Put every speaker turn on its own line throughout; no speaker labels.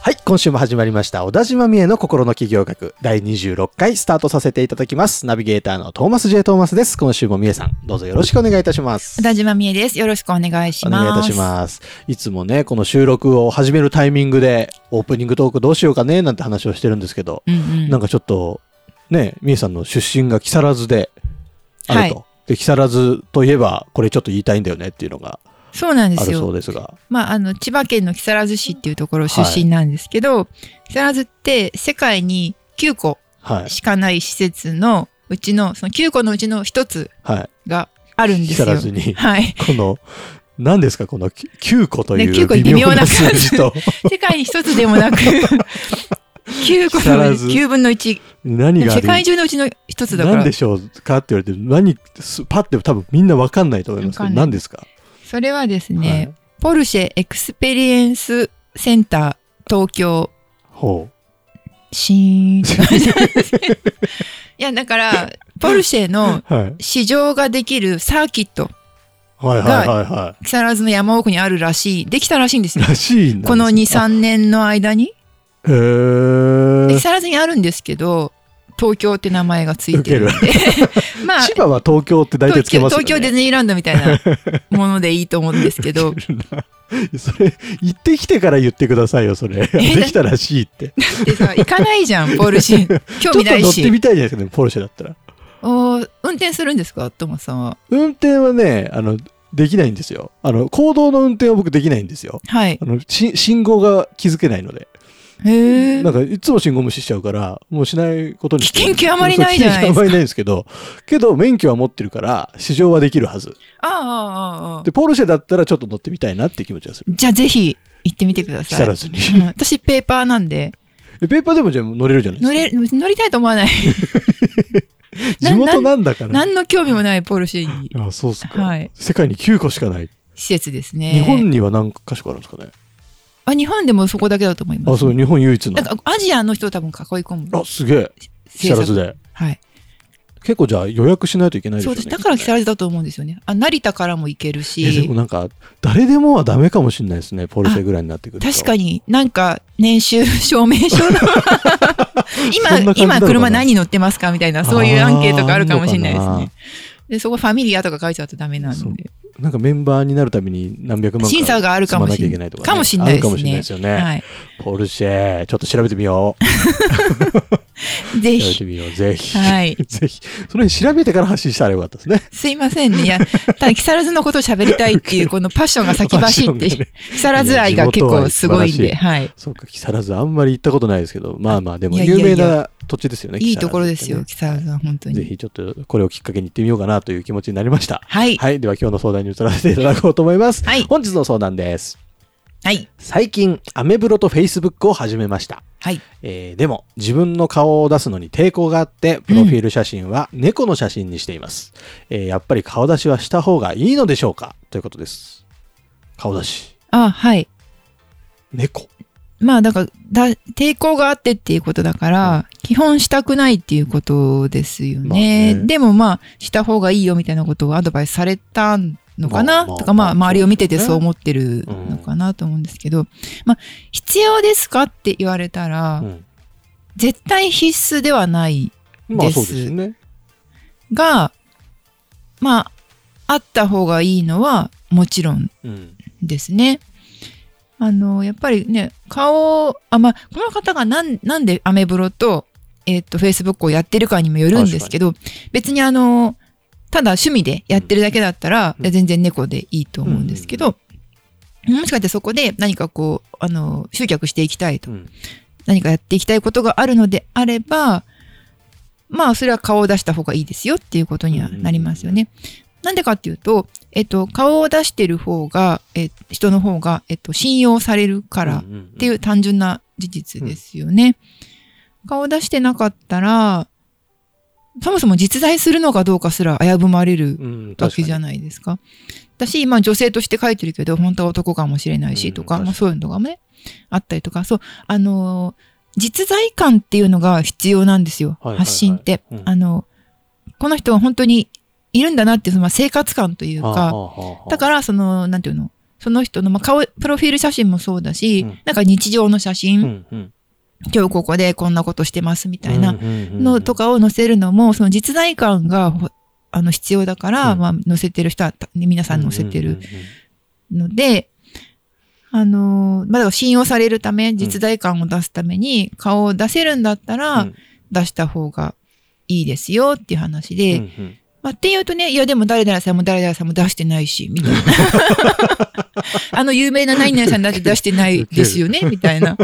はい、今週も始まりました。小田島美恵の心の企業学第26回スタートさせていただきます。ナビゲーターのトーマス J. トーマスです。今週も美恵さん、どうぞよろしくお願いいたします
小。田島美恵です。よろしくお願いします。
お願いいたします。いつもね、この収録を始めるタイミングで、オープニングトークどうしようかね、なんて話をしてるんですけど、
うんうん。
なんかちょっと、ね、美恵さんの出身が木更津であると。
はい
で、木更津といえば、これちょっと言いたいんだよねっていうのが
そうなんです
あるそう
よ。
ですが。
まあ、あの、千葉県の木更津市っていうところ出身なんですけど、木更津って世界に9個
はい。
しかない施設のうちの、その9個のうちの1つ
はい。
があるんです
木
よ。
更津に。
はい。
この、何ですか？この9個とい
ね9個
う微妙な数字と、
世界に1つでもなく、9個の9分の1。
何が
世界中のうちの1つだから
何で。しょうかって言われて、何、すパッて多分みんなわかんないと思いますけど、何ですか？
それはです
は
ね
い、
ポルシェエクスペリエンスセンター東京
ほ
シーンって感じなんですねいや、だから、ポルシェの
う。はい。
市場ができるサーキット、
はいはいはいは
木更津の山奥にあるらしい、できたらしいんです
い。
よ。
らしい。
この2、
あ
3年の間に。
へー
で木更津にあるんですけど、東京って名前がついてるんで。まあ、
千葉は東京って大体つけますよね。
東京ディズニーランドみたいなものでいいと思うんですけど、
それ、行ってきてから言ってくださいよ、それ。
え
できたらしいって。
行かないじゃん、ポルシェ。興味ないし。
乗ってみたいじゃないですかね、ポルシェだったら。
おー運転するんですかトマさんは？
運転はね、あの、できないんですよ。あの、行動の運転は僕できないんですよ。
はい
あ。の、し信号が気づけないので。なん。かいつも信号無視しちゃうから、もうしないことにして
危険極まりないじゃないですか
危険極まりないんですけど、けど免許は持ってるから、試乗はできるはず。
ああ、ああ、ああ。
で、ポルシェだったらちょっと乗ってみたいなって気持ちがする。
じゃあぜひ行ってみてくだ
木
さい。
更津に。
うん私ペーパーなんで
でペーパーでもじゃあ乗れるじゃないですか。
乗れ乗りたいと思わない
地元なんだから。
何の興味もないポルシェに
あ、そうっすか。
はい
世界に9個しかない。
施設ですね
日本には何箇所かあるんですかね。
あ日本でもそこだけだと思います
あ、そう、日本唯一の
なん。かアジアの人を多分囲い込む
あ、すげえ。木更津で。
はい
結構じゃあ予約しないといけないですよね。
そうですだから木更津だと思うんですよねあ成田からも行ける
えで
し
もなんか、誰でもはダメかもしれないですね。ポルシェぐらいになってくると。
確かになんか年収証明書の 今今車何乗ってますかみたいなそういうアンケートがあるかもしれないですねでそこファミリアとか書いちゃうとダメなんで
なんかメンバーになるために何百万か
審査があるかもしれない
積まなきゃいけないとか、
もしれないですね
あるかもしれないですよね。
はい
ポルシェ、ちょっと調べてみよう。
ぜ
調べて
ひ
みよう。ぜひ。
はい
ぜひ。その辺調べてから発信したらよかったですね。
すいませんね。いや、ただ木更津のことを喋りたいっていう、このパッションが先走って、
ね
木更津愛が結構すごいんで、はい。
そうか、木更津あんまり行ったことないですけど、まあまあ、でも有名な土地ですよね。
いいところですよ、
木
木更津は本当
更津はねぜ
に。
ひちょっとこれをきっかけに行ってみようかなという気持ちになりました。
はい。
はい。では今日の相談に移らせていただこうと思います。
はい
本日の相談です。
はい。
最近、アメブロとフェイスブックを始めました。
はい。
えーでも自分の顔を出すのに抵抗があってプロフィール写真は猫の写真にしています、えーやっぱり顔出しはした方がいいのでしょうか？ということです顔出し
あ、はい。
猫
まあ、だから、だ、抵抗があってっていうことだから、基本したくないっていうことですよ
まあ
ね。
ね
でもまあ、した方がいいよみたいなことをアドバイスされたのかな、とか、まあ、
まあ
周りを見てて
そう
思ってるのかなと思うんですけど、まあ、必要ですか？って言われたら、
うん。
絶対必須ではないですが、まあ、あった方がいいのはもちろん
うん
ですね。あの、やっぱりね、顔を、あ、まあ、この方がなん、なんでアメブロと、えっ、と、Facebook をやってるかにもよるんですけど、別にあの、ただ趣味でやってるだけだったら、
うん。
全然猫でいいと思うんですけど、もしかしてそこで何かこう、あの、集客していきたいと
うん。
何かやっていきたいことがあるのであれば、まあ、それは顔を出した方がいいですよっていうことにはなりますよね。なんでかっていうと、えっと、顔を出してる方が、え人の方が、えっと、信用されるからっていう単純な事実ですよね。顔を出してなかったら、そもそも実在するのかどうかすら危ぶまれる
うん、
わけじゃないですか。だし、まあ女性として書いてるけど、本当は男かもしれないしとか、
うん
まあそういうのがね、あったりとか、そう、あのー実在感っていうのが必要なんですよ。発信って。
うん。
あの、この人は本当にいるんだなっていう、そのまあ生活感というか、だから、その、なんていうの、その人の、まあ、顔、プロフィール写真もそうだし、
うん。
なんか日常の写真、
うんうん
今日ここでこんなことしてますみたいなのとかを載せるのも、その実在感がほあの必要だから、
うん。
まあ載せてる人は、ね皆さん載せてるので、あのーまあだから信用されるため、実在感を出すために顔を出せるんだったら、
うん。
出した方がいいですよっていう話で、
うんうん。
まあ、っていうとね、いやでも誰々さんも誰々さんも出してないし、みたいな。あの有名な何々さんだって出してないですよね、みたいな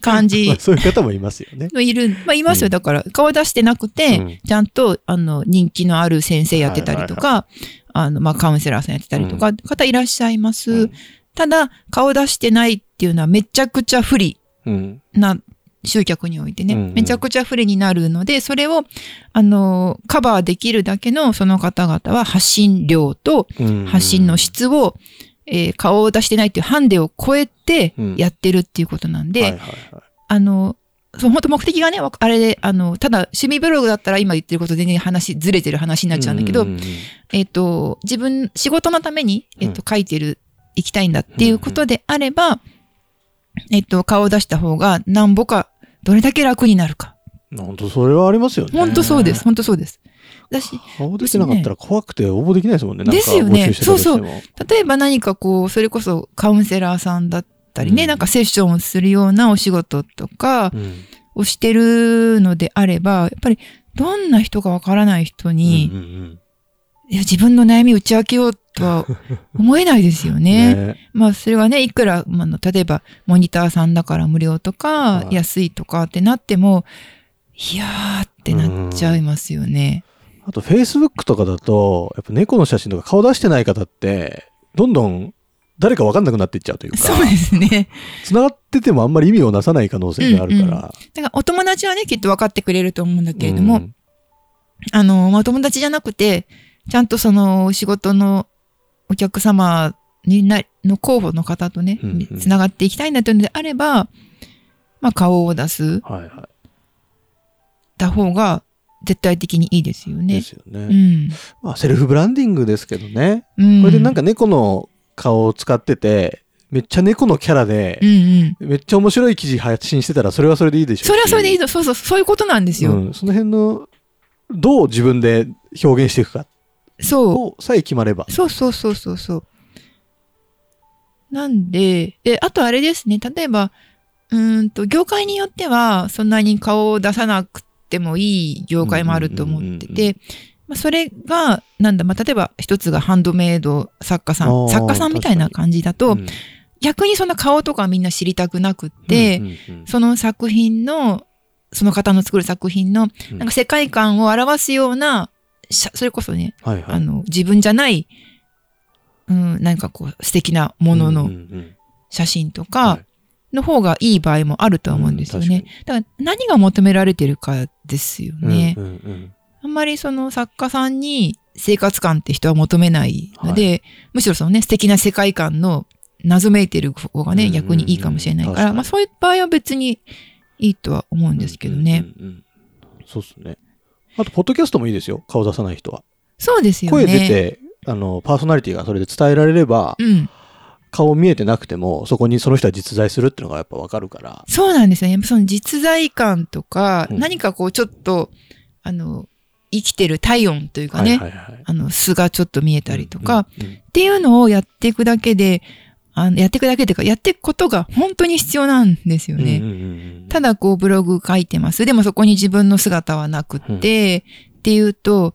感じ。
まあそういう方もいますよね。
のいる、まあいますよ。
うん。
だから、顔出してなくて、
うん。
ちゃんと、あの、人気のある先生やってたりとか、あの、まあカウンセラーさんやってたりとか、方いらっしゃいます。
うん。
ただ、顔出してないっていうのはめちゃくちゃ不利
うん。
な集客においてね、
うんうん。
めちゃくちゃ不利になるので、それを、あの、カバーできるだけのその方々は発信量と
うん。
発信の質を、えー顔を出してないっていうハンデを超えて
うん
やってるっていうことなんで、
はいはいはい
あの、そう、本当目的がね、わあれで、あの、ただ、趣味ブログだったら今言ってること全然話、ずれてる話になっちゃうんだけど、
ううん
えっ、と、自分、仕事のために、えっ、と、書いてる、行きたいんだっていうことであれば、えっ、と、顔を出した方が、なんぼか、どれだけ楽になるか。
うん本当それはありますよね。
本当そうです。本当そうです。だし、
顔出てなかったら怖くて応募できないですもんね。
ですよね。
募集してたとしても。
例えば何かこう、それこそカウンセラーさんだったりね、
うん。
なんかセッションをするようなお仕事とか
うん。
をしてるのであれば、やっぱりどんな人かわからない人に、
うんうん
いや、自分の悩み打ち明けようとは思えないですよ
うん
ね。
ね。
まあ、それはね、いくら、まあの、例えば、モニターさんだから無料とか
は、い。
安いとかってなっても、いやーってなっちゃいますよね。
あと、Facebook とかだと、やっぱ猫の写真とか顔出してない方って、どんどん誰かわかんなくなっていっちゃうというか、
そうですね。
繋がっててもあんまり意味をなさない可能性があるから。
だから、お友達はね、きっと分かってくれると思うんだけれども、
うん。
あの、まあ、お友達じゃなくて、ちゃんとその、仕事のお客様にな、の候補の方とね
うんうん、
つながっていきたいんだというのであれば、まあ、顔を出す、
はいは
た方が絶対的にいいですよ
い。
ね
で。すよね。
うん。
まあ、セルフブランディングですけどね。
うん。
これでなんか猫の顔を使ってて、めっちゃ猫のキャラで
う、んうん。
めっちゃ面白い記事発信してたら、それはそれでいいでしょうし
それはそれでいいと、そうそう、そういうことなんですよ。
うん、その辺の、どう自分で表現していくか
そ
をさえ決まれば
う。。そうそうそうそうそう。なんで、で、あとあれですね、例えば、うーんと、業界によっては、そんなに顔を出さなくてもいい業界もあると思ってて、まあ、それが、なんだ、まあ、例えば一つがハンドメイド作家さん、作家さんみたいな感じだと、
うん
逆にその顔とかみんな知りたくなくって、その作品の、その方の作る作品の、
うん。
なんか世界観を表すような、それこそね、
はいはい。
あの、自分じゃない、うん、なんかこう、素敵なものの写真と
は
か
い。
の方がいい場合もあるとは思うんですよね。だから何が求められてるかですよね。
うんうんうん
あんまりその作家さんに生活感って人は求めないので、むしろそのね、素敵な世界観の謎めいてる方がね、
うんうんうん
逆にいいかもしれないから、
確かに
まあそういう場合は別にいいとは思うんですけどね。
うんうんうんそうっすね。あと、ポッドキャストもいいですよ。顔出さない人は。
そうですよね。
声出て、あの、パーソナリティがそれで伝えられれば、
うん。
顔見えてなくても、そこにその人は実在するっていうのがやっぱわかるから。
そうなんですよね。やっぱその実在感とか、
うん
何かこうちょっと、あの、生きてる体温というかね、
はいはいはい。
あの、素がちょっと見えたりとか、
うんうんうん
っていうのをやっていくだけで、あのやっていくだけというか、やっていくことが本当に必要なんですよね。
うんうんうんうん
ただこうブログ書いてます。でもそこに自分の姿はなくって、っていうと、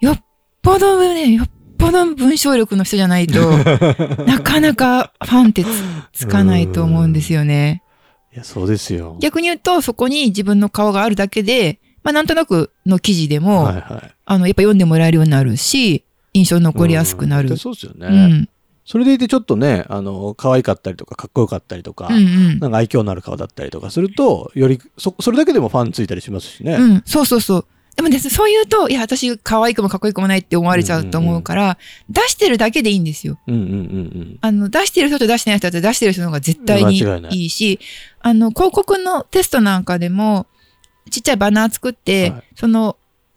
よっぽどね、よっぽど文章力の人じゃないと、なかなかファンってつつかないと思うんですよね。
いや、そうですよ。
逆に言うと、そこに自分の顔があるだけで、まあなんとなくの記事でも、
はいはい。
あの、やっぱ読んでもらえるようになるし、印象に残りやすくなる。
うんそうですよね。
うん。
それでいてちょっとね、あの、可愛かったりとか、かっこよかったりとか、
うんうん。
なんか愛嬌のある顔だったりとかすると、より、そ、それだけでもファンついたりしますしね。
うん、そうそうそう。でもね、そう言うと、いや、私、可愛くもかっこいいくもないって思われちゃうと思うから、出してるだけでいいんですよ。
うんうんうんうん。
あの、出してる人と出してない人だって出してる人の方が絶対に
いない。
いいし、あの、広告のテストなんかでも、ちっちゃいバナー作って、
はい。
その、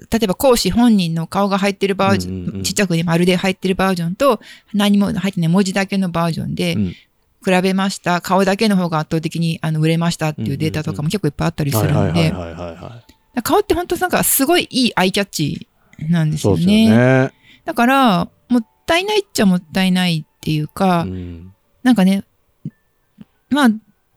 例えば講師本人の顔が入ってるバージョン、
うんうんうん。
ちっちゃくね丸で入ってるバージョンと、何も入ってない文字だけのバージョンで、
うん。
比べました。顔だけの方が圧倒的にあの売れましたっていうデータとかも結構いっぱいあったりす
はい
るので、顔って本当なんかすごいいいアイキャッチなんですよ
そうですよ
ね。
ね。
だから、もったいないっちゃもったいないっていうか、
うん。
なんかね、まあ、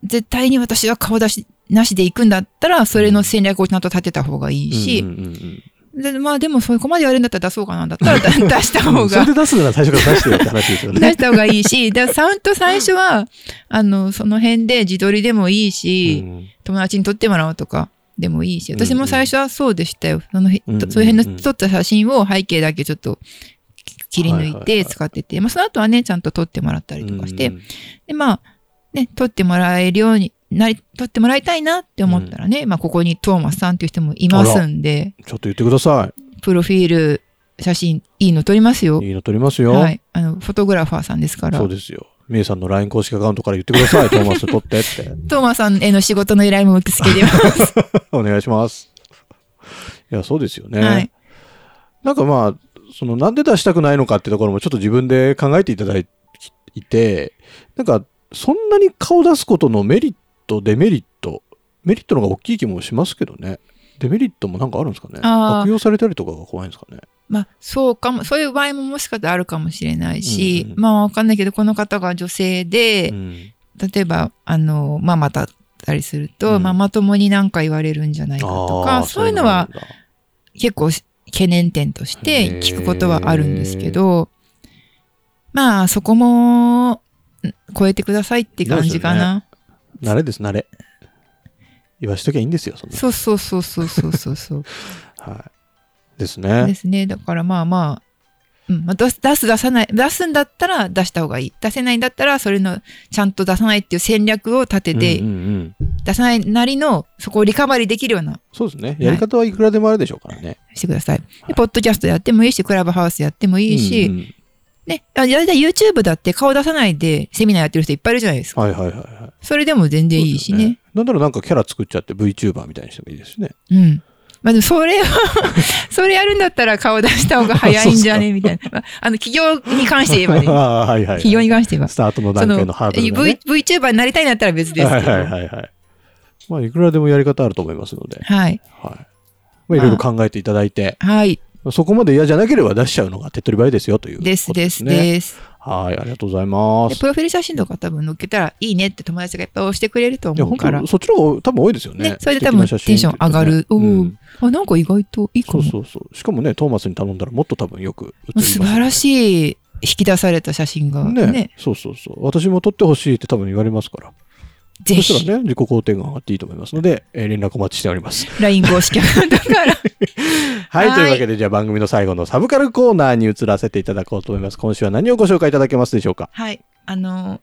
絶対に私は顔出しなしで行くんだったら、それの戦略をちゃんと立てた方がいいし、
うん。うんうんうん
でまあでもそこまで言われるんだったら出そうかなんだったら出 出した方が。
それ、で出すなら最初から出してよって話ですよ
出
ね。
した方がいいし、で、サウンド最初は、あの、その辺で自撮りでもいいし、
うん。
友達に撮ってもらおうとかでもいいし、私も最初はそうでしたよ。そのそういう辺の撮った写真を背景だけちょっと切り抜いて使ってて、まあその後はね、ちゃんと撮ってもらったりとかして、
うん
で、まあ、ね、撮ってもらえるようになり、撮ってもらいたいなって思ったらね、まあここにトーマスさんっていう人もいますんで、
ちょっと言ってくださ
プロフィール写真いいの撮りますよ
い。。いいの撮りますよ。
はい。あの、フォトグラファーさんですから。
そうですよ。みえさんの LINE 公式アカウントから言ってください。トーマス撮ってって。
トーマスさんへの仕事の依頼も受け付けてます。
お願いします。いや、そうですよね。
はい。
なんかまあ、そのなんで出したくないのかってところもちょっと自分で考えていただいて、なんかそんなに顔出すことのメリット、デメリット、メリットの方が大きい気もしますけどね。デメリットもなんかあるんですかね？悪用されたりとかが怖いんですかね？
まあ、そうかも、そういう場合ももしかしたらあるかもしれないし、
うんうん
まあわかんないけど、この方が女性で、
うん
例えば、あの、ママだったりすると、
うん
ママ友に何か言われるんじゃないかとか、そういうのは結構し懸念点として聞くことはあるんですけど、まあそこもん超えてくださいって感じかな。
慣れです、慣れ。言わしときゃいいんですよ、そ。
そうそうそうそうそうそうそう。
はい。です
で
ね。
すね。だからまあまあ、うんまあ、出す出す出さない、出すんだったら出した方がいい。出せないんだったらそれのちゃんと出さないっていう戦略を立てて、
うんうんうん
出さないなりのそこをリカバリーできるような
そうですね。やり方はいくらでもあるでしょうからね。
してください。でポッドキャストやってもいいし、クラブハウスやってもいいし、
うんうん
ね、あだいたい YouTube だって顔出さないでセミナーやってる人いっぱいいるじゃないですか。
はいはいはいはい。
それでも全然いいしね。
なんだろうなんかキャラ作っちゃって VTuber みたいにしてもいいですしね。
うん。まあでもそれは、それやるんだったら顔出した方が早いんじゃね？みたいな。まああの、企業に関して言えばね。
あ あはいはいはい。
企業に関して言えば。
スタートの段階のハードルが、ね。
v、VTuber になりたいんだったら別ですけど。
はいはいはいはい。まあいくらでもやり方あると思いますので。
はい。
はい。まあいろいろ考えていただいて、
はい。
そこまで嫌じゃなければ出しちゃうのが手っ取り早いですよということ
で
です。
ですです。
はい、ありがとうございま。
ですプロフィール写真とか多分載っけたらいいねって友達がいっぱい押してくれると思うから
当。そっちの方が多分多いですよね。
ね、それで多分テンション上がる。お
う
ー
ん、
あ、なんか意外といいかも。
そうそうそう。しかもね、トーマスに頼んだらもっと多分よく映ります
素晴らしい引き出された写真がね。
ねそうそうそう。私も撮ってほしいって多分言われますから。
ぜひ、
そしたらね、自己肯定感上がっていいと思いますので、えー連絡お待ちしております。
LINE 公式アカウントから。
はい、
はい
というわけで、じゃあ番組の最後のサブカルコーナーに移らせていただこうと思います。今週は何をご紹介いただけますでしょうか？
はい。あの、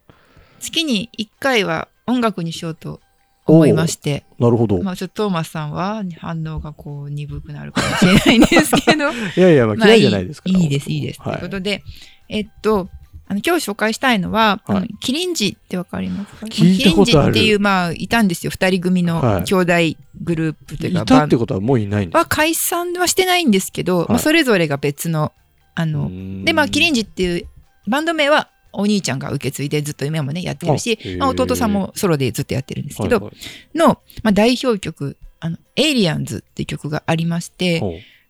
月に1回は音楽にしようと思いまして、
なるほど。
まあちょっとトーマスさんは反応がこう鈍くなるかもしれないんですけど、
いやいや、まあ
まあ
嫌いじゃないですから。
いいです、いいです。
はい
ということで、えっと、あの今日紹介したいのは、あ
はい。
のキリンジってわかりますか？
聞いたことある。
キリンジっていう、まあ、いたんですよ。二人組
はい。
の兄弟グループというか、
いた
バン
ってことはもういないんです
は解散はしてないんですけど、まあ、
はい
それぞれが別の、あの、で、まあ、キリン
ジ
ジっていうバンド名はお兄ちゃんが受け継いでずっと夢もね、やってるしまあ、弟さんもソロでずっとやってるんですけど、
はいはい。
の、まあ、代表曲、あの、エイリアンズっていう曲がありまして、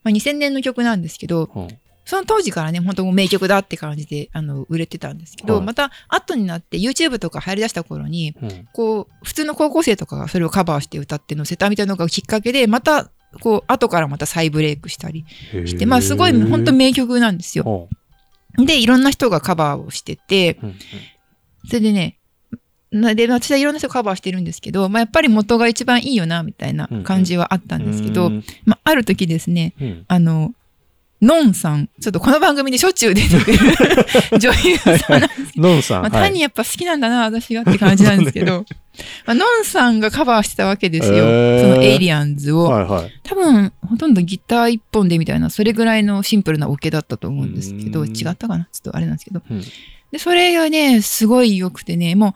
まあ、2000年の曲なんですけど、その当時からね、本当名曲だって感じで、あの、売れてたんですけど、
はい。
また後になって YouTube とか入り出した頃に、
うん。
こう、普通の高校生とかがそれをカバーして歌って載せたみたいなのがきっかけで、また、こう、後からまた再ブレイクしたりして、まあ、すごい本当名曲なんですよ。
ほ
で、いろんな人がカバーをしてて、
ううんうん。
それでね、なで、私はいろんな人がカバーしてるんですけど、まあ、やっぱり元が一番いいよな、みたいな感じはあったんですけど、
うん。
まあ、ある時ですね、
うん。
あの、のんさん、ちょっとこの番組でしょっちゅう出てくる。女優さんなんですけど、
ノンさん。
まあ、
はい
単にやっぱ好きなんだな、私がって感じなんですけど、まあ、ノンさんがカバーしてたわけですよ。そのエイリアンズを。
はいはい。
多分、ほとんどギター一本でみたいな、それぐらいのシンプルなオケだったと思うんですけど、
うん。
違ったかな？ちょっとあれなんですけど。
うん。
で、それがね、すごい良くてね、も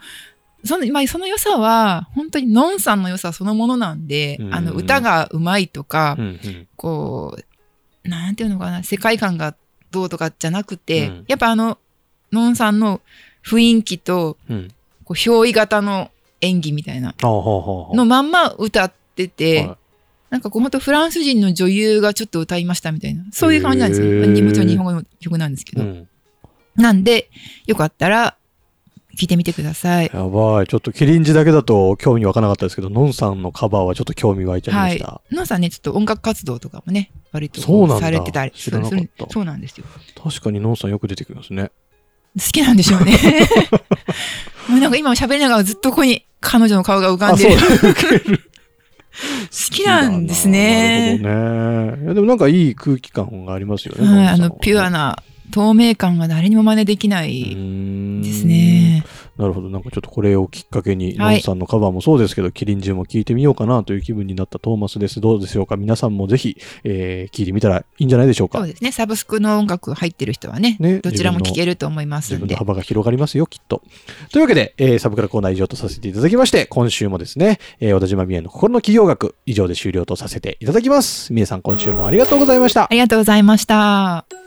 う、その、まあ、その良さは、本当にノンさんの良さそのものなんで、
うん。
あの、歌が上手いとか、
うんうん。
こう、なんていうのかな、世界観がどうとかじゃなくて、
うん
やっぱあの、ノンさんの雰囲気と、
うん。
こう、憑依型の演技みたいなのまんま歌ってて、
は
なんかこう、本当フランス人の女優がちょっと歌いましたみたいな、そういう感じなんですよ。もちろん日本語の曲なんですけど。
うん。
なんで、よかったら、聞いてみてください。
やばい。ちょっとキリンジだけだと興味湧かなかったですけど、ノンさんのカバーはちょっと興味湧いちゃいま
はい
した。。
ノンさんね、ちょっと音楽活動とかもね、割とされてたり
知らなかった
そうなんですよ。
確かにノンさんよく出てきますね。
好きなんでしょうね。もうなんか今喋りながらずっとここに彼女の顔が浮かんでる。好きなんですね。
なるほどね。いやでもなんかいい空気感がありますよね。
はい、あの、ピュアな透明感が誰にも真似できな
う
いですね。
なるほど。なんかちょっとこれをきっかけに、
はい
ノンさんのカバーもそうですけど、キリンジュも聞いてみようかなという気分になったトーマスです。どうでしょうか？皆さんもぜひ、えー聞いてみたらいいんじゃないでしょうか
そうですね。サブスクの音楽入ってる人はね、
ね
どちらも聴けると思いますんで。
自分の幅が広がりますよ、きっと。というわけで、えーサブクラコーナー以上とさせていただきまして、今週もですね、えー小田島美恵の心の企業学、以上で終了とさせていただきます。美恵さん、今週もありがとうございました
あ。りがとうございました。